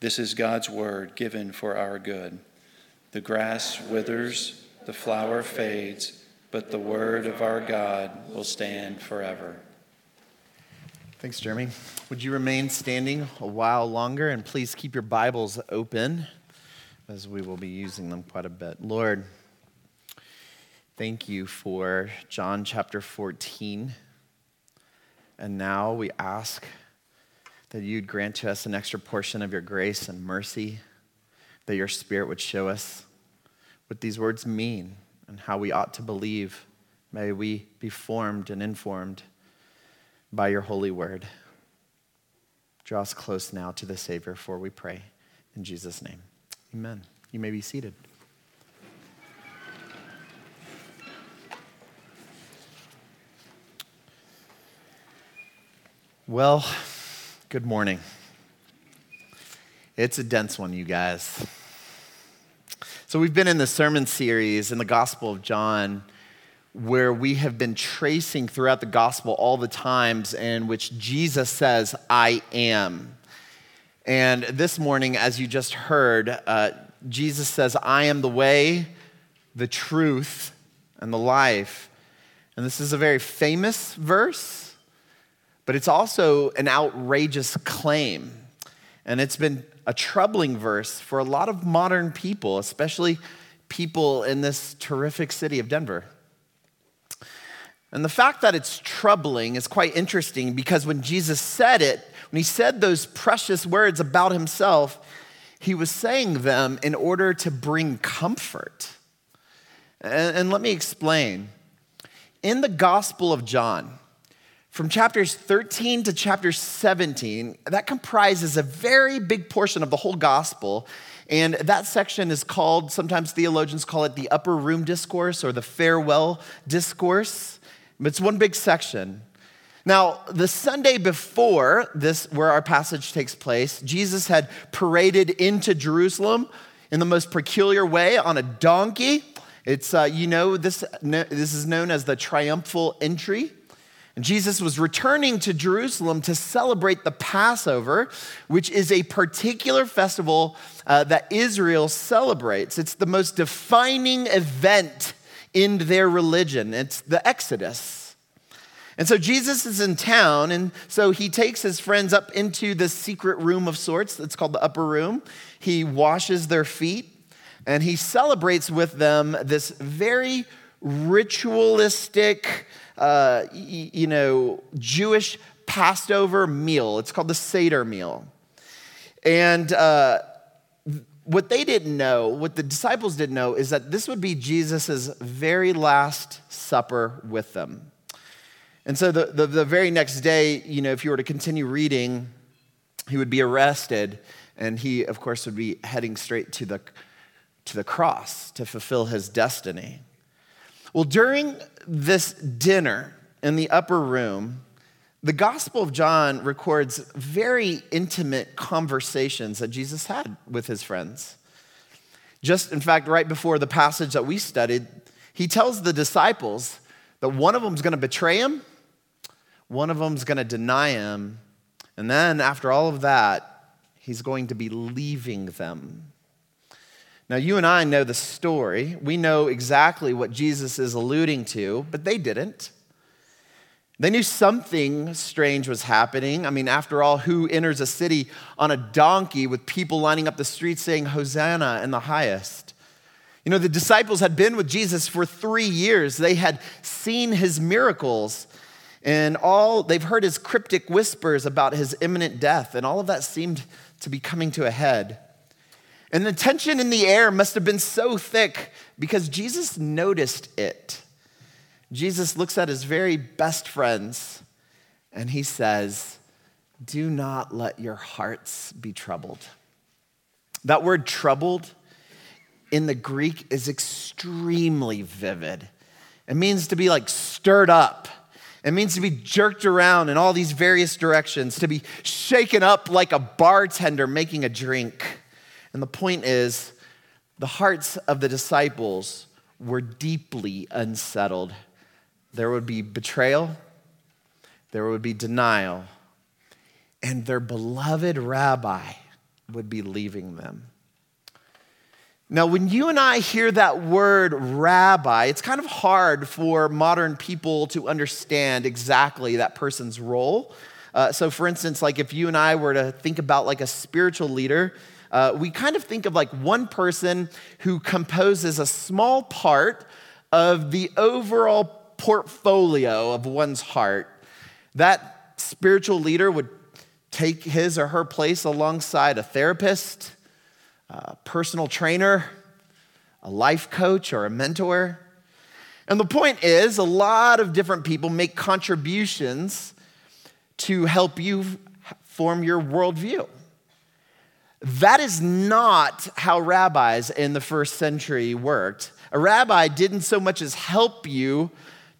This is God's word given for our good. The grass withers, the flower fades, but the word of our God will stand forever. Thanks, Jeremy. Would you remain standing a while longer and please keep your Bibles open as we will be using them quite a bit. Lord, thank you for John chapter 14. And now we ask that you'd grant to us an extra portion of your grace and mercy, that your Spirit would show us what these words mean and how we ought to believe. May we be formed and informed by your holy word. Draw us close now to the Savior, for we pray. In Jesus' name, amen. You may be seated. Well, Good morning. It's a dense one, you guys. So, we've been in the sermon series in the Gospel of John where we have been tracing throughout the Gospel all the times in which Jesus says, I am. And this morning, as you just heard, uh, Jesus says, I am the way, the truth, and the life. And this is a very famous verse but it's also an outrageous claim. And it's been a troubling verse for a lot of modern people, especially people in this terrific city of Denver. And the fact that it's troubling is quite interesting because when Jesus said it, when he said those precious words about himself, he was saying them in order to bring comfort. And, and let me explain. In the Gospel of John, from chapters 13 to chapter 17, that comprises a very big portion of the whole gospel. And that section is called, sometimes theologians call it the upper room discourse or the farewell discourse. It's one big section. Now, the Sunday before this, where our passage takes place, Jesus had paraded into Jerusalem in the most peculiar way on a donkey. It's, uh, you know, this, this is known as the triumphal entry. Jesus was returning to Jerusalem to celebrate the Passover, which is a particular festival uh, that Israel celebrates. It's the most defining event in their religion, it's the Exodus. And so Jesus is in town, and so he takes his friends up into the secret room of sorts. It's called the upper room. He washes their feet, and he celebrates with them this very ritualistic, uh, you know, Jewish Passover meal. It's called the Seder meal. And uh, what they didn't know, what the disciples didn't know, is that this would be Jesus' very last supper with them. And so the, the, the, very next day, you know, if you were to continue reading, he would be arrested, and he, of course, would be heading straight to the, to the cross to fulfill his destiny. Well, during this dinner in the upper room, the Gospel of John records very intimate conversations that Jesus had with his friends. Just, in fact, right before the passage that we studied, he tells the disciples that one of them is going to betray him, one of them is going to deny him, and then after all of that, he's going to be leaving them. Now, you and I know the story. We know exactly what Jesus is alluding to, but they didn't. They knew something strange was happening. I mean, after all, who enters a city on a donkey with people lining up the streets saying, Hosanna in the highest? You know, the disciples had been with Jesus for three years. They had seen his miracles and all, they've heard his cryptic whispers about his imminent death, and all of that seemed to be coming to a head. And the tension in the air must have been so thick because Jesus noticed it. Jesus looks at his very best friends and he says, Do not let your hearts be troubled. That word troubled in the Greek is extremely vivid. It means to be like stirred up. It means to be jerked around in all these various directions, to be shaken up like a bartender making a drink. And the point is, the hearts of the disciples were deeply unsettled there would be betrayal, there would be denial, and their beloved rabbi would be leaving them. Now, when you and I hear that word rabbi, it's kind of hard for modern people to understand exactly that person's role. Uh, so, for instance, like if you and I were to think about like a spiritual leader, uh, we kind of think of like one person who composes a small part of the overall portfolio of one's heart, that spiritual leader would take his or her place alongside a therapist, a personal trainer, a life coach, or a mentor. And the point is, a lot of different people make contributions to help you form your worldview. That is not how rabbis in the first century worked. A rabbi didn't so much as help you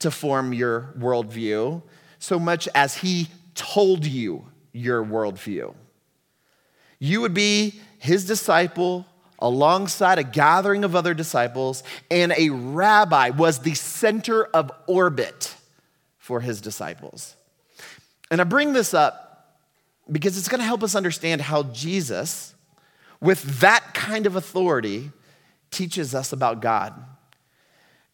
to form your worldview so much as he told you your worldview. You would be his disciple alongside a gathering of other disciples, and a rabbi was the center of orbit for his disciples. And I bring this up because it's going to help us understand how Jesus, with that kind of authority, teaches us about God.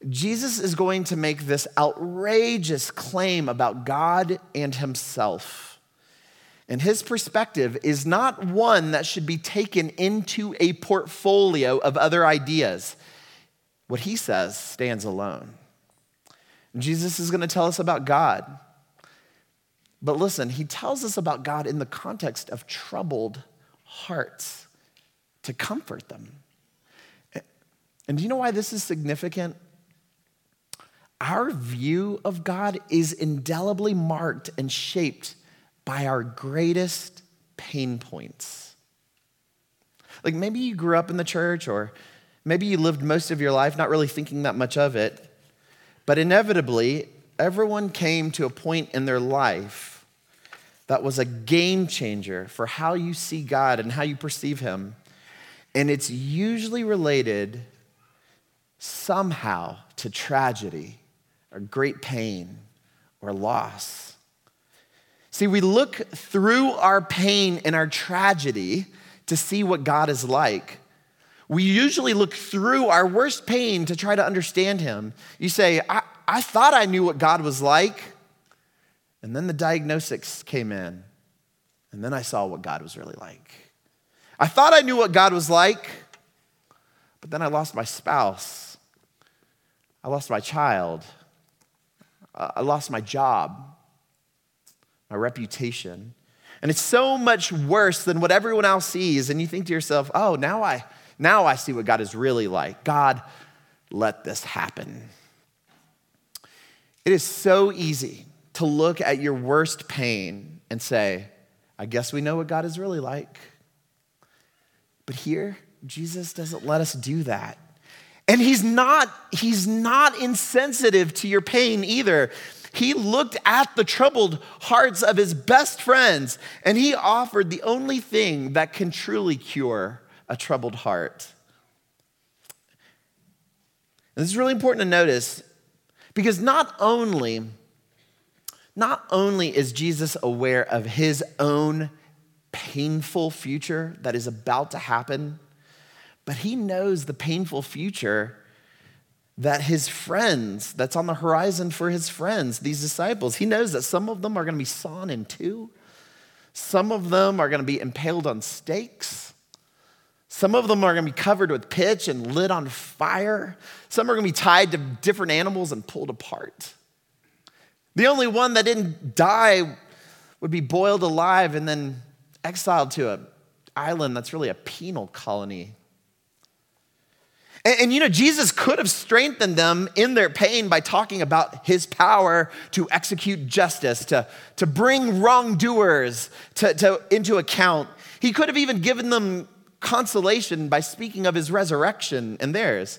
Jesus is going to make this outrageous claim about God and himself. And his perspective is not one that should be taken into a portfolio of other ideas. What he says stands alone. Jesus is going to tell us about God. But listen, he tells us about God in the context of troubled hearts to comfort them. And do you know why this is significant? our view of God is indelibly marked and shaped by our greatest pain points. Like maybe you grew up in the church, or maybe you lived most of your life not really thinking that much of it, but inevitably, everyone came to a point in their life that was a game changer for how you see God and how you perceive Him. And it's usually related somehow to tragedy or great pain or loss. See, we look through our pain and our tragedy to see what God is like. We usually look through our worst pain to try to understand Him. You say, I, I thought I knew what God was like. And then the diagnosis came in. And then I saw what God was really like. I thought I knew what God was like, but then I lost my spouse. I lost my child. I lost my job, my reputation. And it's so much worse than what everyone else sees. And you think to yourself, oh, now I, Now I see what God is really like. God, let this happen. It is so easy to look at your worst pain and say, I guess we know what God is really like. But here, Jesus doesn't let us do that. And he's not, he's not insensitive to your pain either. He looked at the troubled hearts of his best friends and he offered the only thing that can truly cure a troubled heart. And this is really important to notice because not only not only is Jesus aware of his own painful future that is about to happen, but he knows the painful future that his friends, that's on the horizon for his friends, these disciples, he knows that some of them are going to be sawn in two. Some of them are going to be impaled on stakes. Some of them are going to be covered with pitch and lit on fire. Some are going to be tied to different animals and pulled apart. The only one that didn't die would be boiled alive and then exiled to an island that's really a penal colony. And, and, you know, Jesus could have strengthened them in their pain by talking about his power to execute justice, to, to bring wrongdoers to, to, into account. He could have even given them consolation by speaking of his resurrection and theirs,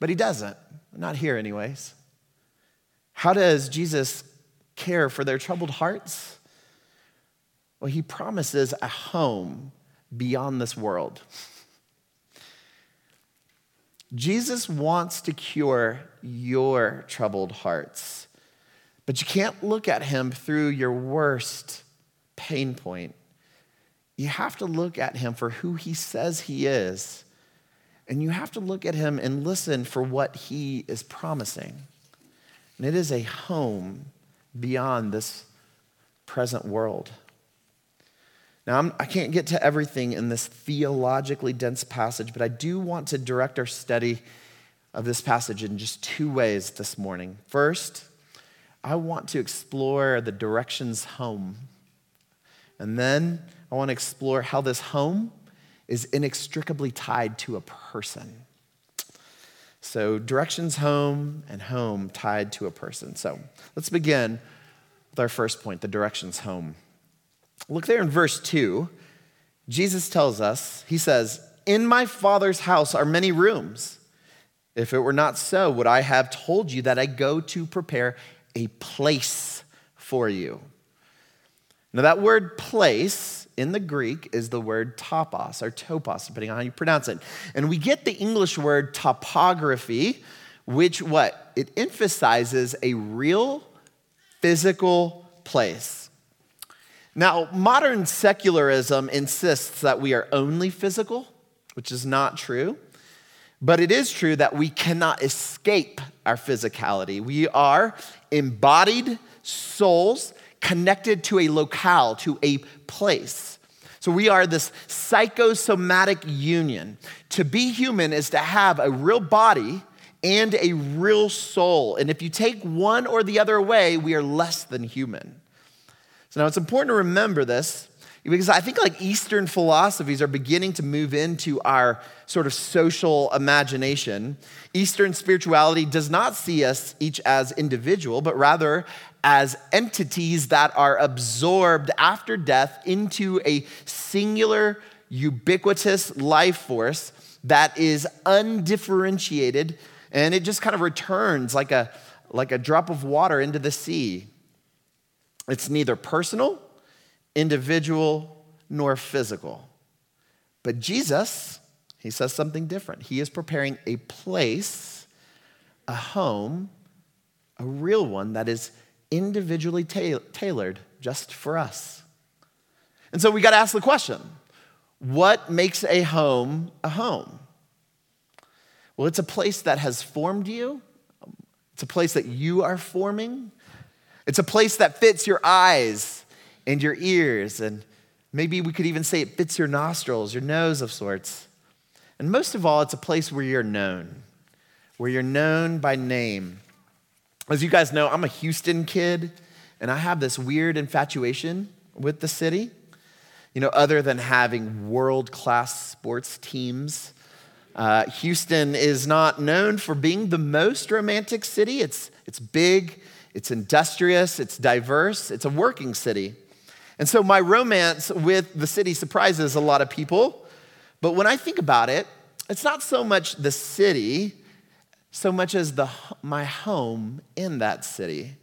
but he doesn't. Not here, anyways. How does Jesus care for their troubled hearts? Well, he promises a home beyond this world. Jesus wants to cure your troubled hearts, but you can't look at him through your worst pain point. You have to look at him for who he says he is, and you have to look at him and listen for what he is promising. And it is a home beyond this present world. Now, I'm, I can not get to everything in this theologically dense passage, but I do want to direct our study of this passage in just two ways this morning. First, I want to explore the directions home. And then I want to explore how this home is inextricably tied to a person. So, directions home and home tied to a person. So, let's begin with our first point the directions home. Look there in verse 2. Jesus tells us, He says, In my Father's house are many rooms. If it were not so, would I have told you that I go to prepare a place for you? Now, that word place in the Greek is the word topos or topos, depending on how you pronounce it. And we get the English word topography, which what? It emphasizes a real physical place. Now, modern secularism insists that we are only physical, which is not true. But it is true that we cannot escape our physicality. We are embodied souls connected to a locale, to a place. So we are this psychosomatic union. To be human is to have a real body and a real soul. And if you take one or the other away, we are less than human. So now it's important to remember this because I think like Eastern philosophies are beginning to move into our sort of social imagination. Eastern spirituality does not see us each as individual, but rather as entities that are absorbed after death into a singular, ubiquitous life force that is undifferentiated and it just kind of returns like a, like a drop of water into the sea. It's neither personal, individual, nor physical. But Jesus, he says something different. He is preparing a place, a home, a real one that is individually ta- tailored just for us. And so we got to ask the question what makes a home a home? Well, it's a place that has formed you, it's a place that you are forming, it's a place that fits your eyes and your ears, and maybe we could even say it fits your nostrils, your nose of sorts. And most of all, it's a place where you're known, where you're known by name. As you guys know, I'm a Houston kid, and I have this weird infatuation with the city. You know, other than having world class sports teams Uh, Houston is not known for being the most romantic city. It's, it's big, it's industrious, it's diverse, it's a working city. And so my romance with the city surprises a lot of people. But when I think about it, it's not so much the city, so much as the, my home in that city.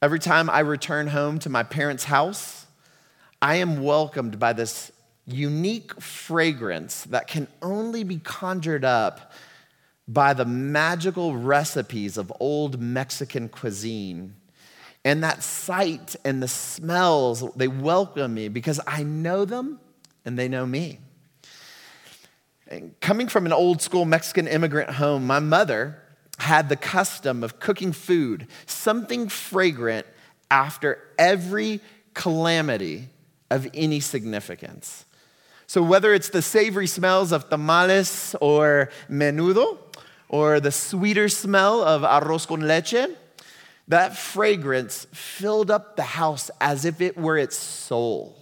Every time I return home to my parents' house, I am welcomed by this unique fragrance that can only be conjured up by the magical recipes of old Mexican cuisine. And that sight and the smells, they welcome me because I know them and they know me. And coming from an old school Mexican immigrant home, my mother had the custom of cooking food, something fragrant, after every calamity of any significance. So, whether it's the savory smells of tamales or menudo, or the sweeter smell of arroz con leche, that fragrance filled up the house as if it were its soul.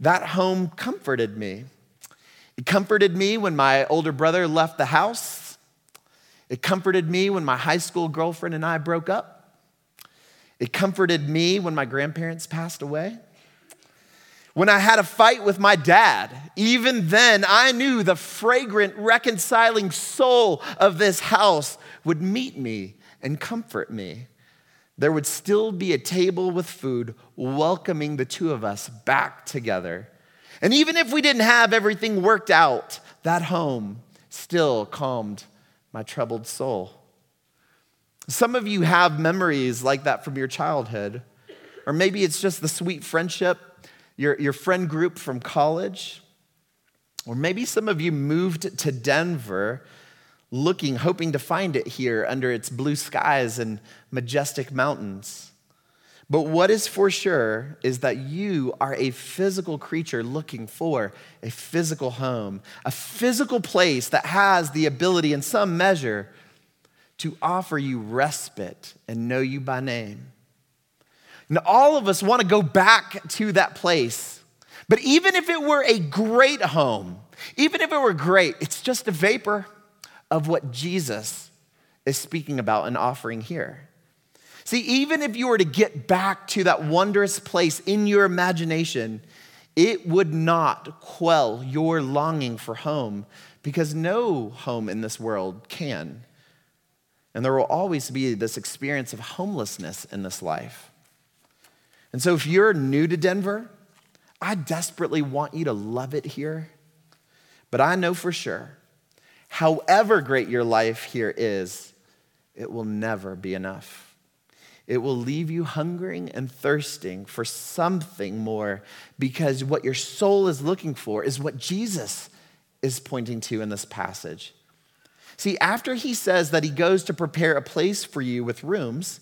That home comforted me. It comforted me when my older brother left the house. It comforted me when my high school girlfriend and I broke up. It comforted me when my grandparents passed away. When I had a fight with my dad, even then I knew the fragrant, reconciling soul of this house would meet me and comfort me. There would still be a table with food welcoming the two of us back together. And even if we didn't have everything worked out, that home still calmed my troubled soul. Some of you have memories like that from your childhood, or maybe it's just the sweet friendship your, your friend group from college, or maybe some of you moved to Denver looking, hoping to find it here under its blue skies and majestic mountains. But what is for sure is that you are a physical creature looking for a physical home, a physical place that has the ability, in some measure, to offer you respite and know you by name. And all of us want to go back to that place. But even if it were a great home, even if it were great, it's just a vapor of what Jesus is speaking about and offering here. See, even if you were to get back to that wondrous place in your imagination, it would not quell your longing for home because no home in this world can. And there will always be this experience of homelessness in this life. And so, if you're new to Denver, I desperately want you to love it here. But I know for sure, however great your life here is, it will never be enough. It will leave you hungering and thirsting for something more because what your soul is looking for is what Jesus is pointing to in this passage. See, after he says that he goes to prepare a place for you with rooms,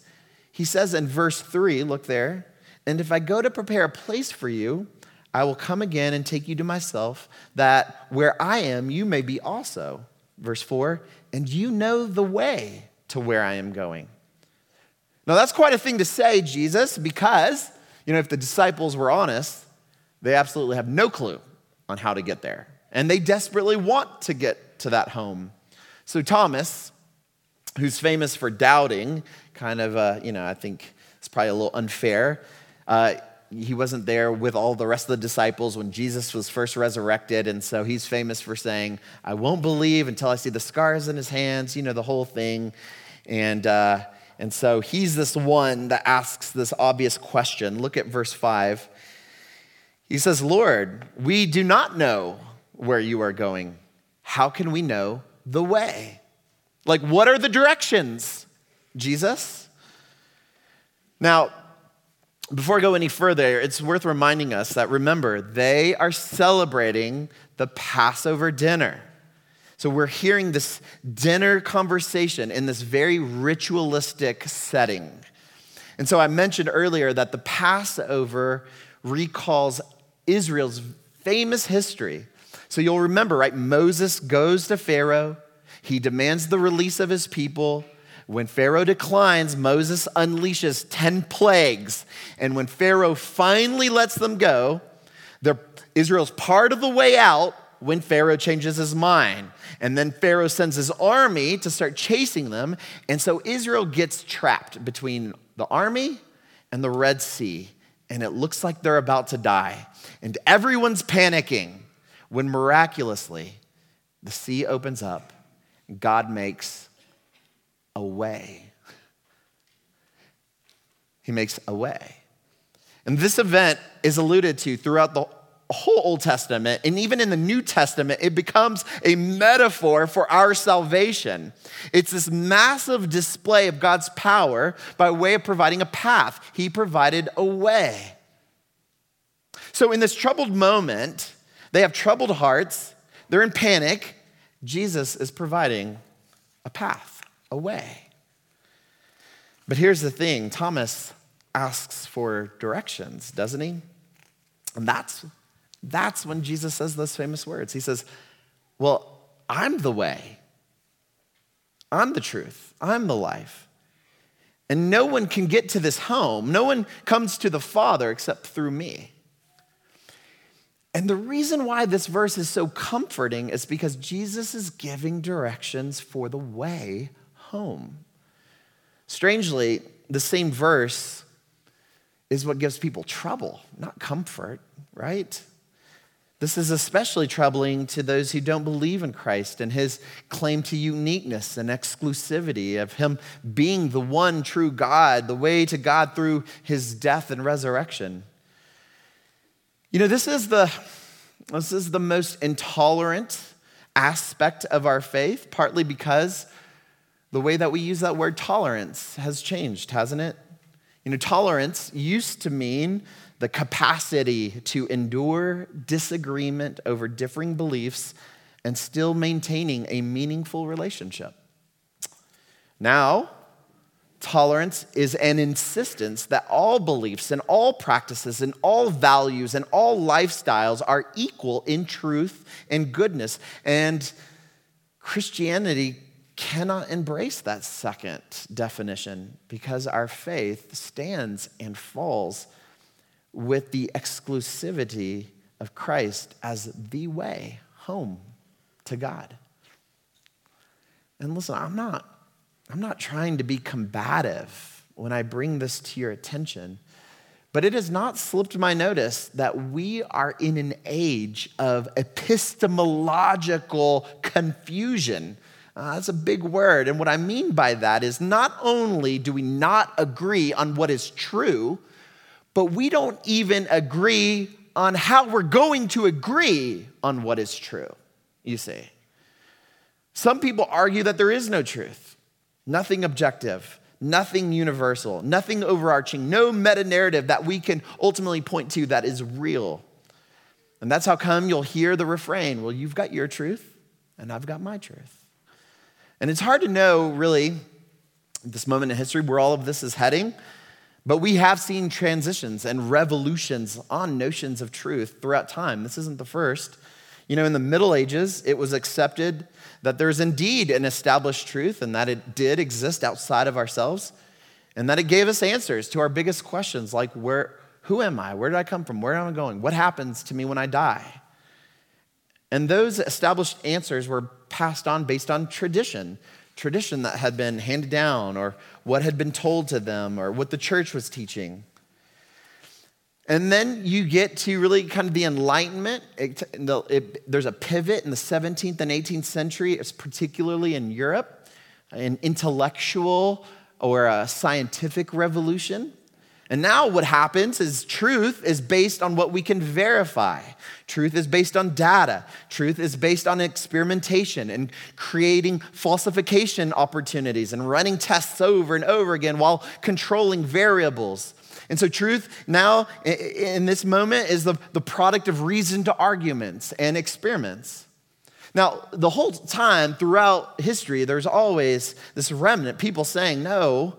he says in verse 3, look there, and if I go to prepare a place for you, I will come again and take you to myself, that where I am, you may be also. Verse 4 And you know the way to where I am going. Now, that's quite a thing to say, Jesus, because, you know, if the disciples were honest, they absolutely have no clue on how to get there. And they desperately want to get to that home. So, Thomas, who's famous for doubting, kind of, uh, you know, I think it's probably a little unfair. Uh, he wasn't there with all the rest of the disciples when Jesus was first resurrected. And so he's famous for saying, I won't believe until I see the scars in his hands, you know, the whole thing. And, uh, and so he's this one that asks this obvious question. Look at verse 5. He says, Lord, we do not know where you are going. How can we know the way? Like, what are the directions, Jesus? Now, before I go any further, it's worth reminding us that remember, they are celebrating the Passover dinner. So we're hearing this dinner conversation in this very ritualistic setting. And so I mentioned earlier that the Passover recalls Israel's famous history. So you'll remember, right? Moses goes to Pharaoh, he demands the release of his people. When Pharaoh declines, Moses unleashes 10 plagues. And when Pharaoh finally lets them go, Israel's part of the way out, when Pharaoh changes his mind. And then Pharaoh sends his army to start chasing them. And so Israel gets trapped between the army and the Red Sea. And it looks like they're about to die. And everyone's panicking when miraculously the sea opens up. and God makes a way. He makes a way. And this event is alluded to throughout the whole Old Testament, and even in the New Testament, it becomes a metaphor for our salvation. It's this massive display of God's power by way of providing a path. He provided a way. So, in this troubled moment, they have troubled hearts, they're in panic. Jesus is providing a path, a way. But here's the thing Thomas asks for directions, doesn't he? And that's, that's when Jesus says those famous words. He says, Well, I'm the way, I'm the truth, I'm the life. And no one can get to this home, no one comes to the Father except through me. And the reason why this verse is so comforting is because Jesus is giving directions for the way home. Strangely, the same verse is what gives people trouble, not comfort, right? This is especially troubling to those who don't believe in Christ and his claim to uniqueness and exclusivity of him being the one true God, the way to God through his death and resurrection. You know, this is the, this is the most intolerant aspect of our faith, partly because the way that we use that word tolerance has changed, hasn't it? You know, tolerance used to mean the capacity to endure disagreement over differing beliefs and still maintaining a meaningful relationship. Now, tolerance is an insistence that all beliefs and all practices and all values and all lifestyles are equal in truth and goodness. And Christianity cannot embrace that second definition because our faith stands and falls with the exclusivity of Christ as the way home to God. And listen, I'm not I'm not trying to be combative when I bring this to your attention, but it has not slipped my notice that we are in an age of epistemological confusion uh, that's a big word. And what I mean by that is not only do we not agree on what is true, but we don't even agree on how we're going to agree on what is true, you see. Some people argue that there is no truth, nothing objective, nothing universal, nothing overarching, no meta narrative that we can ultimately point to that is real. And that's how come you'll hear the refrain well, you've got your truth, and I've got my truth. And it's hard to know, really, this moment in history where all of this is heading, but we have seen transitions and revolutions on notions of truth throughout time. This isn't the first. You know, in the Middle Ages, it was accepted that there's indeed an established truth and that it did exist outside of ourselves, and that it gave us answers to our biggest questions like, where, who am I? Where did I come from? Where am I going? What happens to me when I die? And those established answers were passed on based on tradition, tradition that had been handed down, or what had been told to them, or what the church was teaching. And then you get to really kind of the Enlightenment. It, it, there's a pivot in the 17th and 18th century, it's particularly in Europe, an intellectual or a scientific revolution. And now what happens is truth is based on what we can verify. Truth is based on data. Truth is based on experimentation and creating falsification opportunities and running tests over and over again while controlling variables. And so, truth now in this moment is the, the product of reasoned arguments and experiments. Now, the whole time throughout history, there's always this remnant, people saying, no,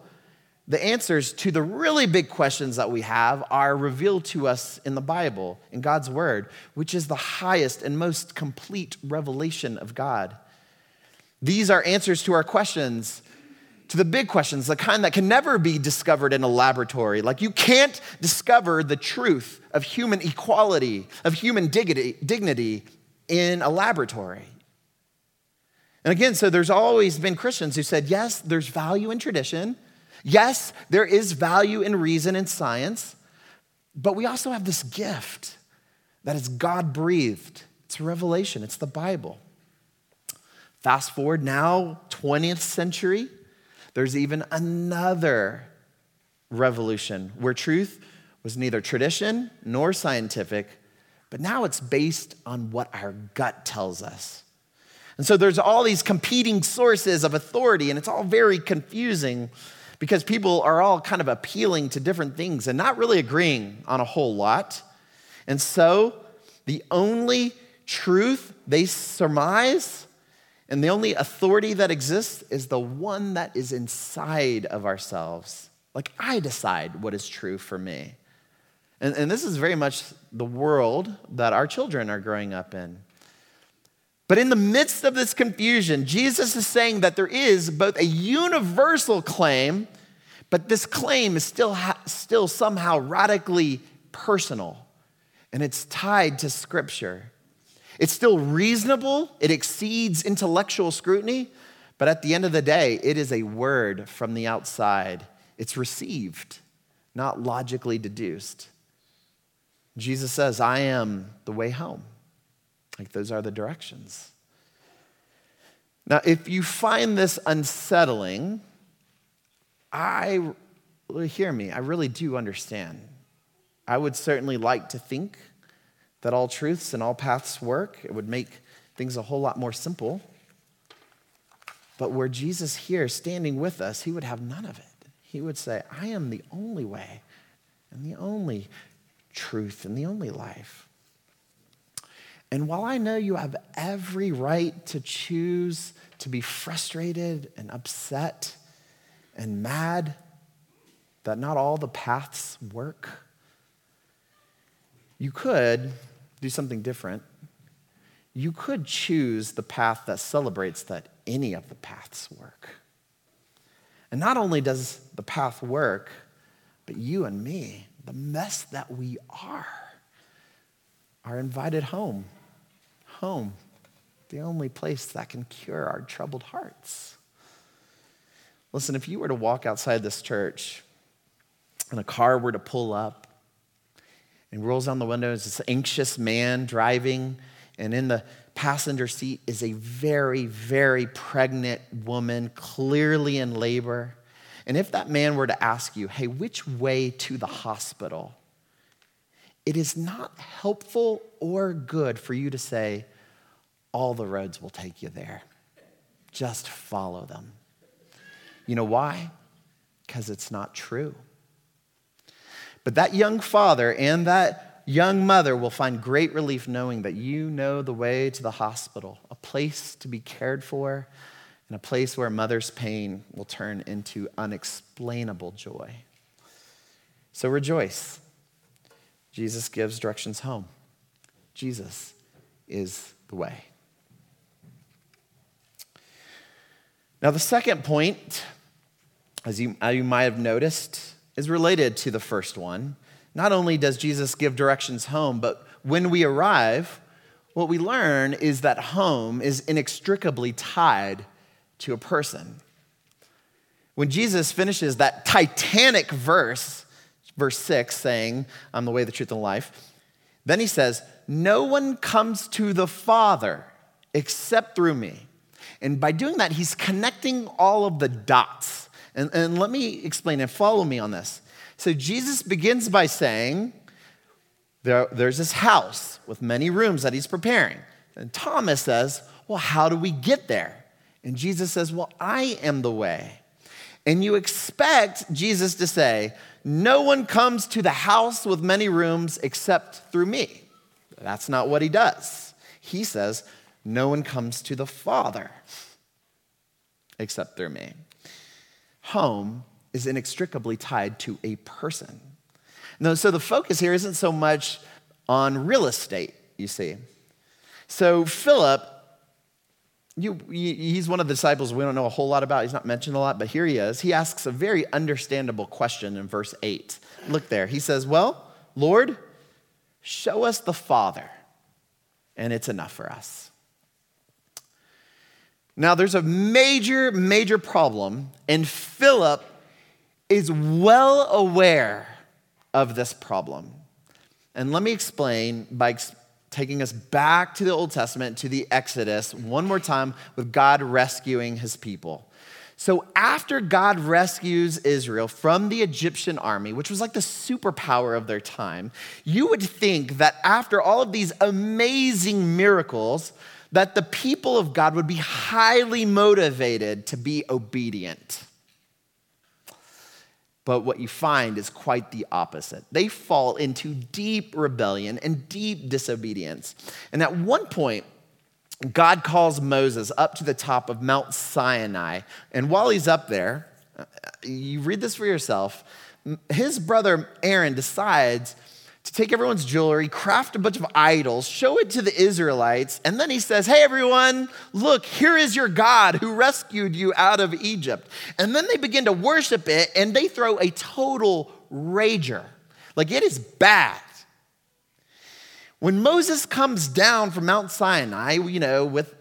the answers to the really big questions that we have are revealed to us in the Bible, in God's Word, which is the highest and most complete revelation of God. These are answers to our questions, to the big questions, the kind that can never be discovered in a laboratory. Like you can't discover the truth of human equality, of human dignity, in a laboratory. And again, so there's always been Christians who said, yes, there's value in tradition. Yes, there is value in reason and science. But we also have this gift that is God breathed. It's revelation, it's the Bible. Fast forward now, 20th century, there's even another revolution where truth was neither tradition nor scientific, but now it's based on what our gut tells us. And so there's all these competing sources of authority, and it's all very confusing because people are all kind of appealing to different things and not really agreeing on a whole lot. And so the only truth they surmise and the only authority that exists is the one that is inside of ourselves. Like I decide what is true for me. And, and this is very much the world that our children are growing up in. But in the midst of this confusion, Jesus is saying that there is both a universal claim, but this claim is still, still somehow radically personal, and it's tied to Scripture. It's still reasonable, it exceeds intellectual scrutiny, but at the end of the day, it is a word from the outside. It's received, not logically deduced. Jesus says, I am the way home. Like those are the directions. Now, if you find this unsettling, I hear me, I really do understand. I would certainly like to think that all truths and all paths work. It would make things a whole lot more simple. But where Jesus here standing with us, he would have none of it. He would say, I am the only way and the only truth and the only life. And while I know you have every right to choose to be frustrated and upset and mad that not all the paths work, you could do something different. You could choose the path that celebrates that any of the paths work. And not only does the path work, but you and me, the mess that we are, are invited home home, the only place that can cure our troubled hearts. Listen, if you were to walk outside this church and a car were to pull up and rolls down the window, windows, this anxious man driving, and in the passenger seat is a very, very pregnant woman, clearly in labor. And if that man were to ask you, hey, which way to the hospital? It is not helpful or good for you to say, all the roads will take you there. Just follow them. You know why? Because it's not true. But that young father and that young mother will find great relief knowing that you know the way to the hospital, a place to be cared for, and a place where mother's pain will turn into unexplainable joy. So rejoice. Jesus gives directions home. Jesus is the way. Now, the second point, as you, as you might have noticed, is related to the first one. Not only does Jesus give directions home, but when we arrive, what we learn is that home is inextricably tied to a person. When Jesus finishes that titanic verse, verse 6, saying, I'm the way, the truth, and the life, then he says, No one comes to the Father except through me. And by doing that, he's connecting all of the dots. And, and let me explain and follow me on this. So Jesus begins by saying, there, There's this house with many rooms that he's preparing. And Thomas says, Well, how do we get there? And Jesus says, Well, I am the way. And you expect Jesus to say, No one comes to the house with many rooms except through me. That's not what he does. He says, no one comes to the Father except through me. Home is inextricably tied to a person. No, so the focus here isn't so much on real estate, you see. So Philip, you, he's one of the disciples we don't know a whole lot about. He's not mentioned a lot, but here he is. He asks a very understandable question in verse 8. Look there. He says, Well, Lord, show us the Father, and it's enough for us. Now, there's a major, major problem, and Philip is well aware of this problem. And let me explain by taking us back to the Old Testament, to the Exodus, one more time with God rescuing his people. So, after God rescues Israel from the Egyptian army, which was like the superpower of their time, you would think that after all of these amazing miracles, that the people of God would be highly motivated to be obedient. But what you find is quite the opposite. They fall into deep rebellion and deep disobedience. And at one point, God calls Moses up to the top of Mount Sinai. And while he's up there, uh, you read this for yourself, his brother Aaron decides to take everyone's jewelry, craft a bunch of idols, show it to the Israelites, and then he says, Hey, everyone, look, here is your God who rescued you out of Egypt. And then they begin to worship it, and they throw a total rager. Like it is bad. When Moses comes down from Mount Sinai, you know, with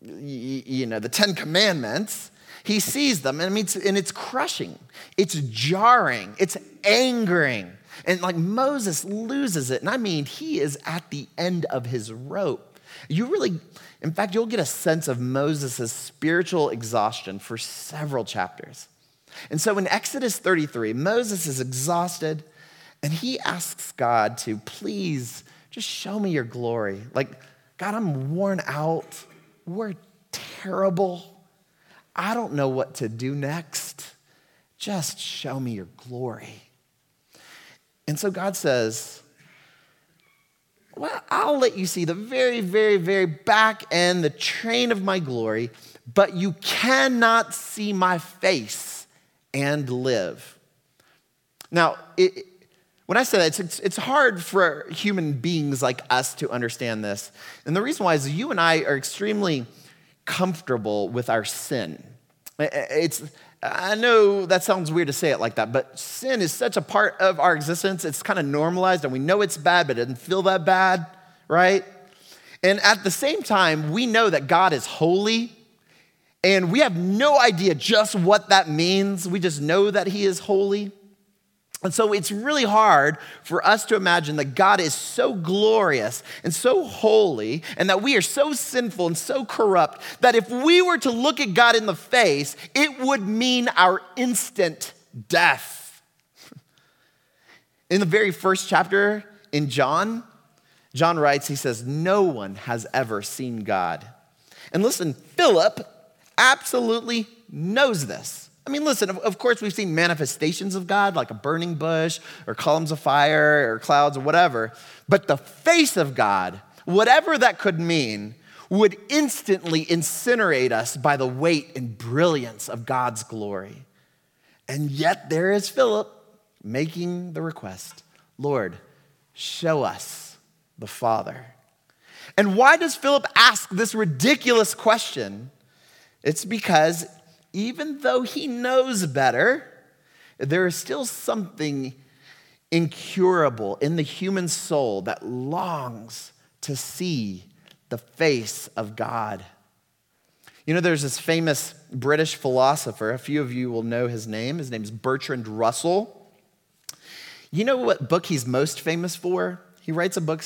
you know, the 10 commandments, he sees them and it's, and it's crushing. It's jarring. It's angering. And like Moses loses it. And I mean, he is at the end of his rope. You really, in fact, you'll get a sense of Moses' spiritual exhaustion for several chapters. And so in Exodus 33, Moses is exhausted and he asks God to please just show me your glory. Like, God, I'm worn out. We're terrible. I don't know what to do next. Just show me your glory. And so God says, Well, I'll let you see the very, very, very back end, the train of my glory, but you cannot see my face and live. Now, it, when I say that, it's, it's hard for human beings like us to understand this. And the reason why is you and I are extremely comfortable with our sin. It's, I know that sounds weird to say it like that, but sin is such a part of our existence. It's kind of normalized and we know it's bad, but it doesn't feel that bad, right? And at the same time, we know that God is holy and we have no idea just what that means. We just know that He is holy. And so it's really hard for us to imagine that God is so glorious and so holy and that we are so sinful and so corrupt that if we were to look at God in the face, it would mean our instant death. In the very first chapter in John, John writes, he says, No one has ever seen God. And listen, Philip absolutely knows this. I mean, listen, of course, we've seen manifestations of God, like a burning bush or columns of fire or clouds or whatever, but the face of God, whatever that could mean, would instantly incinerate us by the weight and brilliance of God's glory. And yet, there is Philip making the request Lord, show us the Father. And why does Philip ask this ridiculous question? It's because even though he knows better, there is still something incurable in the human soul that longs to see the face of God. You know, there's this famous British philosopher, a few of you will know his name. His name is Bertrand Russell. You know what book he's most famous for? He writes a book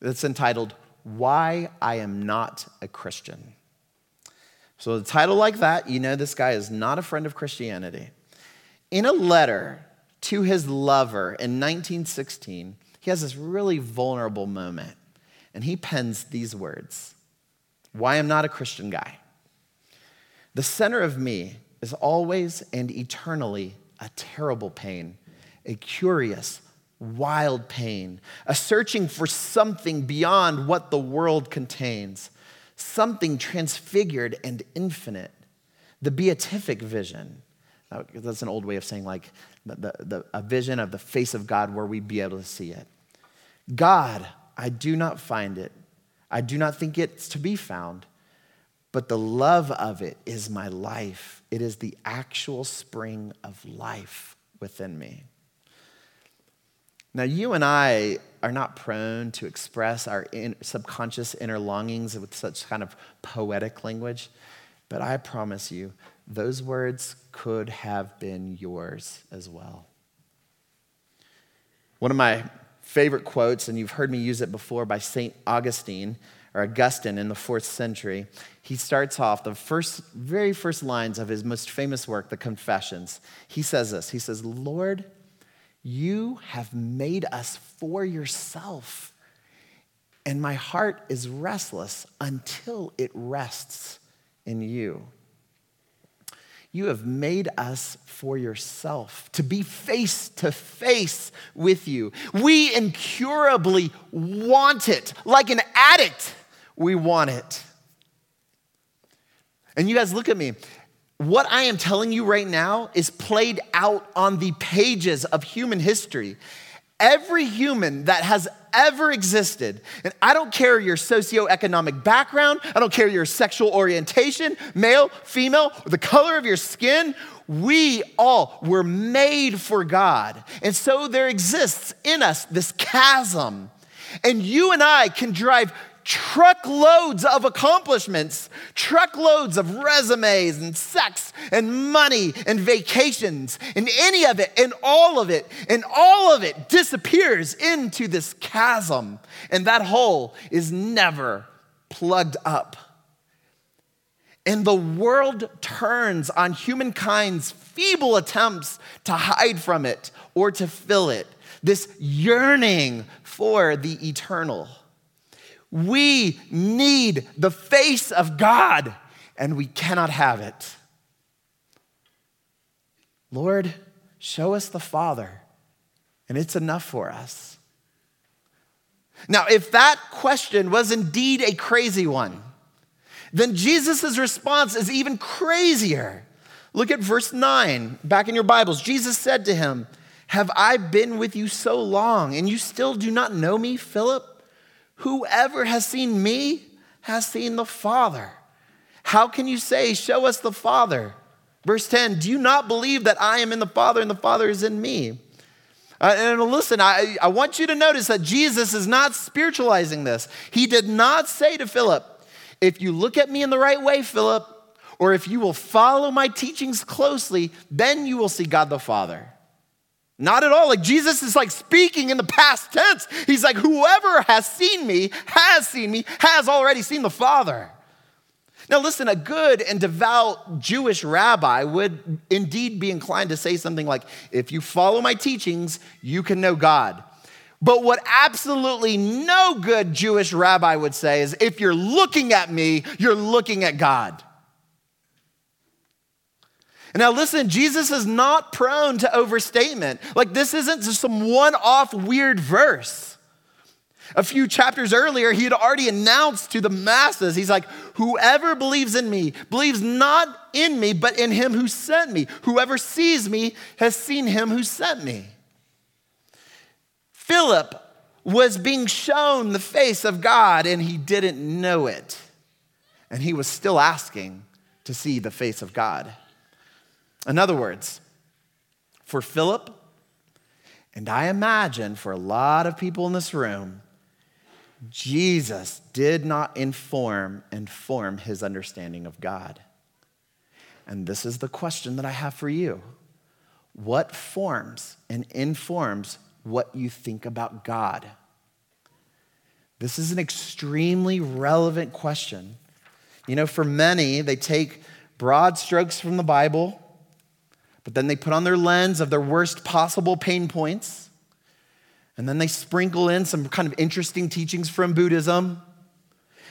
that's entitled Why I Am Not a Christian. So, a title like that, you know this guy is not a friend of Christianity. In a letter to his lover in 1916, he has this really vulnerable moment, and he pens these words Why I'm not a Christian guy. The center of me is always and eternally a terrible pain, a curious, wild pain, a searching for something beyond what the world contains something transfigured and infinite. The beatific vision. That's an old way of saying, like, the, the, a vision of the face of God where we'd be able to see it. God, I do not find it. I do not think it's to be found, but the love of it is my life. It is the actual spring of life within me. Now, you and I are not prone to express our in, subconscious inner longings with such kind of poetic language, but I promise you, those words could have been yours as well. One of my favorite quotes, and you've heard me use it before, by St. Augustine or Augustine in the fourth century. He starts off the first, very first lines of his most famous work, the Confessions. He says this He says, Lord, you have made us for yourself, and my heart is restless until it rests in you. You have made us for yourself, to be face to face with you. We incurably want it. Like an addict, we want it. And you guys, look at me. What I am telling you right now is played out on the pages of human history. Every human that has ever existed. And I don't care your socioeconomic background, I don't care your sexual orientation, male, female, or the color of your skin. We all were made for God. And so there exists in us this chasm. And you and I can drive truckloads of accomplishments, truckloads of resumes and sex and money and vacations, and any of it and all of it, and all of it disappears into this chasm. And that hole is never plugged up. And the world turns on humankind's feeble attempts to hide from it or to fill it. This yearning for the eternal. We need the face of God, and we cannot have it. Lord, show us the Father, and it's enough for us. Now, if that question was indeed a crazy one, then Jesus' response is even crazier. Look at verse 9, back in your Bibles. Jesus said to him, Have I been with you so long, and you still do not know me, Philip? Whoever has seen me has seen the Father. How can you say, Show us the Father? Verse 10 Do you not believe that I am in the Father and the Father is in me? Uh, and listen, I, I want you to notice that Jesus is not spiritualizing this. He did not say to Philip, If you look at me in the right way, Philip, or if you will follow my teachings closely, then you will see God the Father. Not at all. Like Jesus is like speaking in the past tense. He's like, whoever has seen me, has seen me, has already seen the Father. Now, listen, a good and devout Jewish rabbi would indeed be inclined to say something like, if you follow my teachings, you can know God. But what absolutely no good Jewish rabbi would say is, if you're looking at me, you're looking at God. Now, listen, Jesus is not prone to overstatement. Like, this isn't just some one off weird verse. A few chapters earlier, he had already announced to the masses, he's like, Whoever believes in me believes not in me, but in him who sent me. Whoever sees me has seen him who sent me. Philip was being shown the face of God and he didn't know it. And he was still asking to see the face of God. In other words, for Philip, and I imagine for a lot of people in this room, Jesus did not inform and form his understanding of God. And this is the question that I have for you What forms and informs what you think about God? This is an extremely relevant question. You know, for many, they take broad strokes from the Bible but then they put on their lens of their worst possible pain points. And then they sprinkle in some kind of interesting teachings from Buddhism.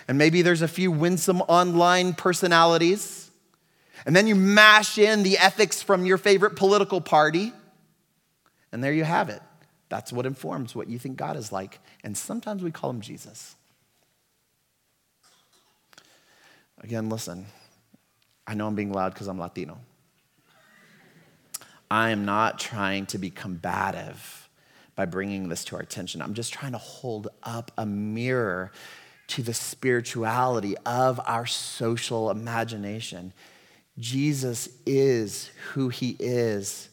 And maybe there's a few winsome online personalities. And then you mash in the ethics from your favorite political party. And there you have it. That's what informs what you think God is like. And sometimes we call him Jesus. Again, listen. I know I'm being loud because I'm Latino. I am not trying to be combative by bringing this to our attention. I'm just trying to hold up a mirror to the spirituality of our social imagination. Jesus is who he is,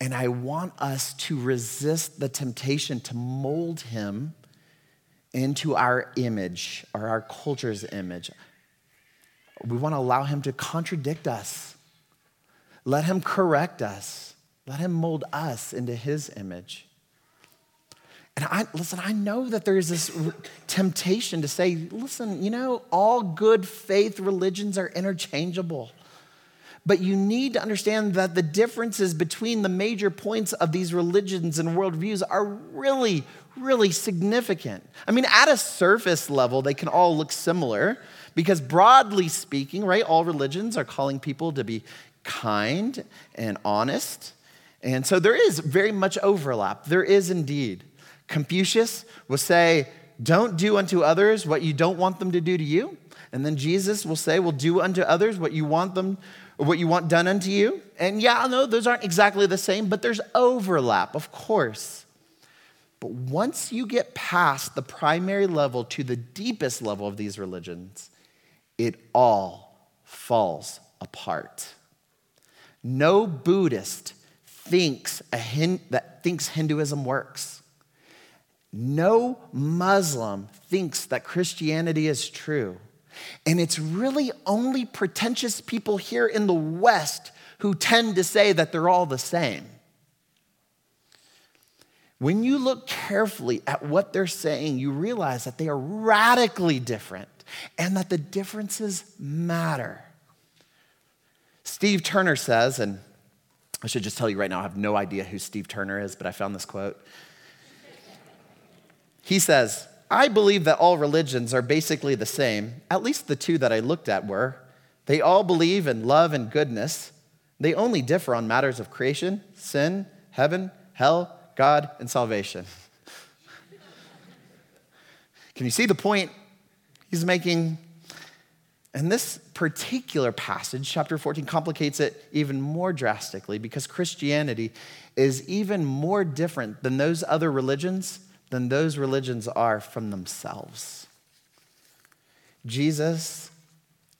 And I want us to resist the temptation to mold him into our image or our culture's image. We want to allow him to contradict us. Let him correct us. Let him mold us into his image. And I listen, I know that there's this temptation to say, listen, you know, all good faith religions are interchangeable. But you need to understand that the differences between the major points of these religions and worldviews are really, really significant. I mean, at a surface level, they can all look similar because, broadly speaking, right, all religions are calling people to be kind and honest. And so there is very much overlap. There is indeed. Confucius will say, Don't do unto others what you don't want them to do to you. And then Jesus will say, Well, do unto others what you want them, what you want done unto you. And yeah, no, those aren't exactly the same, but there's overlap, of course. But once you get past the primary level to the deepest level of these religions, it all falls apart. No Buddhist thinks, a that thinks Hinduism works. No Muslim thinks that Christianity is true. And it's really only pretentious people here in the West who tend to say that they're all the same. When you look carefully at what they're saying, you realize that they are radically different and that the differences matter. Steve Turner says, and I should just tell you right now, I have no idea who Steve Turner is, but I found this quote. He says, I believe that all religions are basically the same. At least the two that I looked at were. They all believe in love and goodness. They only differ on matters of creation, sin, heaven, hell, God, and salvation. Can you see the point he's making? And this particular passage, chapter 14, complicates it even more drastically because Christianity is even more different than those other religions, than those religions are from themselves. Jesus,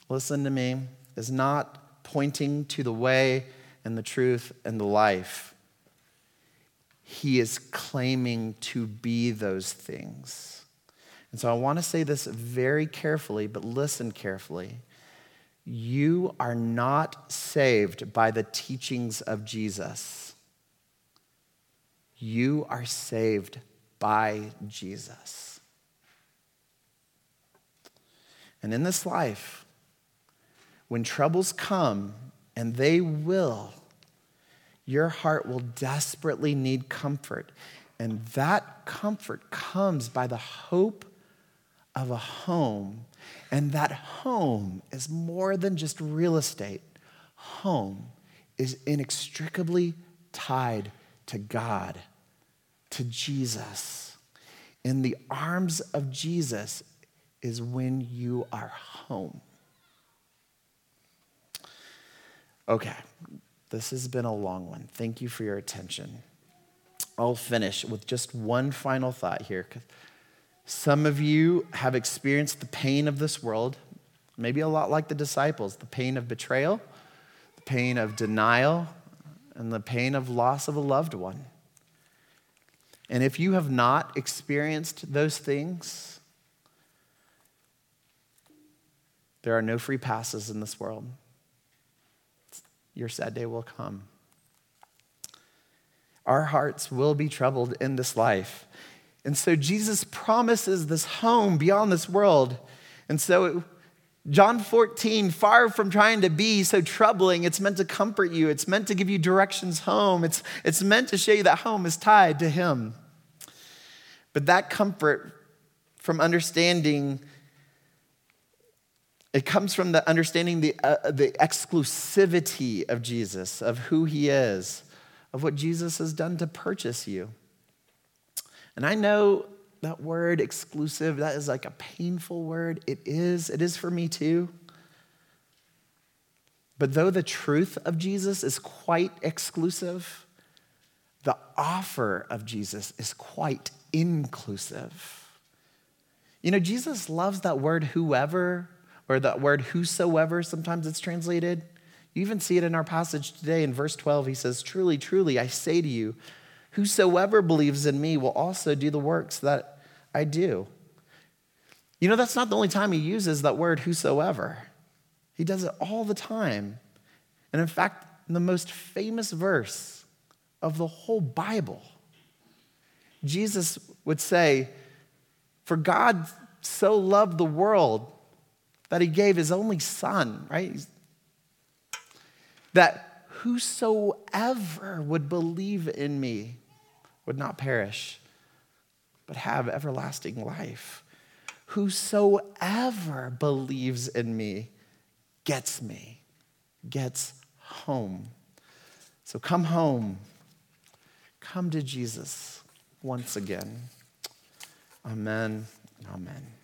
listen to me, is not pointing to the way and the truth and the life. He is claiming to be those things. And so I want to say this very carefully, but listen carefully. You are not saved by the teachings of Jesus. You are saved by Jesus. And in this life, when troubles come, and they will, your heart will desperately need comfort. And that comfort comes by the hope of a home. And that home is more than just real estate. Home is inextricably tied to God, to Jesus. In the arms of Jesus is when you are home. Okay, this has been a long one. Thank you for your attention. I'll finish with just one final thought here. Some of you have experienced the pain of this world, maybe a lot like the disciples the pain of betrayal, the pain of denial, and the pain of loss of a loved one. And if you have not experienced those things, there are no free passes in this world. Your sad day will come. Our hearts will be troubled in this life. And so Jesus promises this home beyond this world. And so, John 14, far from trying to be so troubling, it's meant to comfort you. It's meant to give you directions home. It's, it's meant to show you that home is tied to Him. But that comfort from understanding, it comes from the understanding the, uh, the exclusivity of Jesus, of who He is, of what Jesus has done to purchase you. And I know that word exclusive, that is like a painful word. It is, it is for me too. But though the truth of Jesus is quite exclusive, the offer of Jesus is quite inclusive. You know, Jesus loves that word whoever, or that word whosoever, sometimes it's translated. You even see it in our passage today in verse 12. He says, Truly, truly, I say to you, whosoever believes in me will also do the works that I do. You know, that's not the only time he uses that word whosoever. He does it all the time. And in fact, in the most famous verse of the whole Bible, Jesus would say, For God so loved the world that he gave his only son, right? That whosoever would believe in me would not perish, but have everlasting life. Whosoever believes in me gets me, gets home. So come home. Come to Jesus once again. Amen. Amen.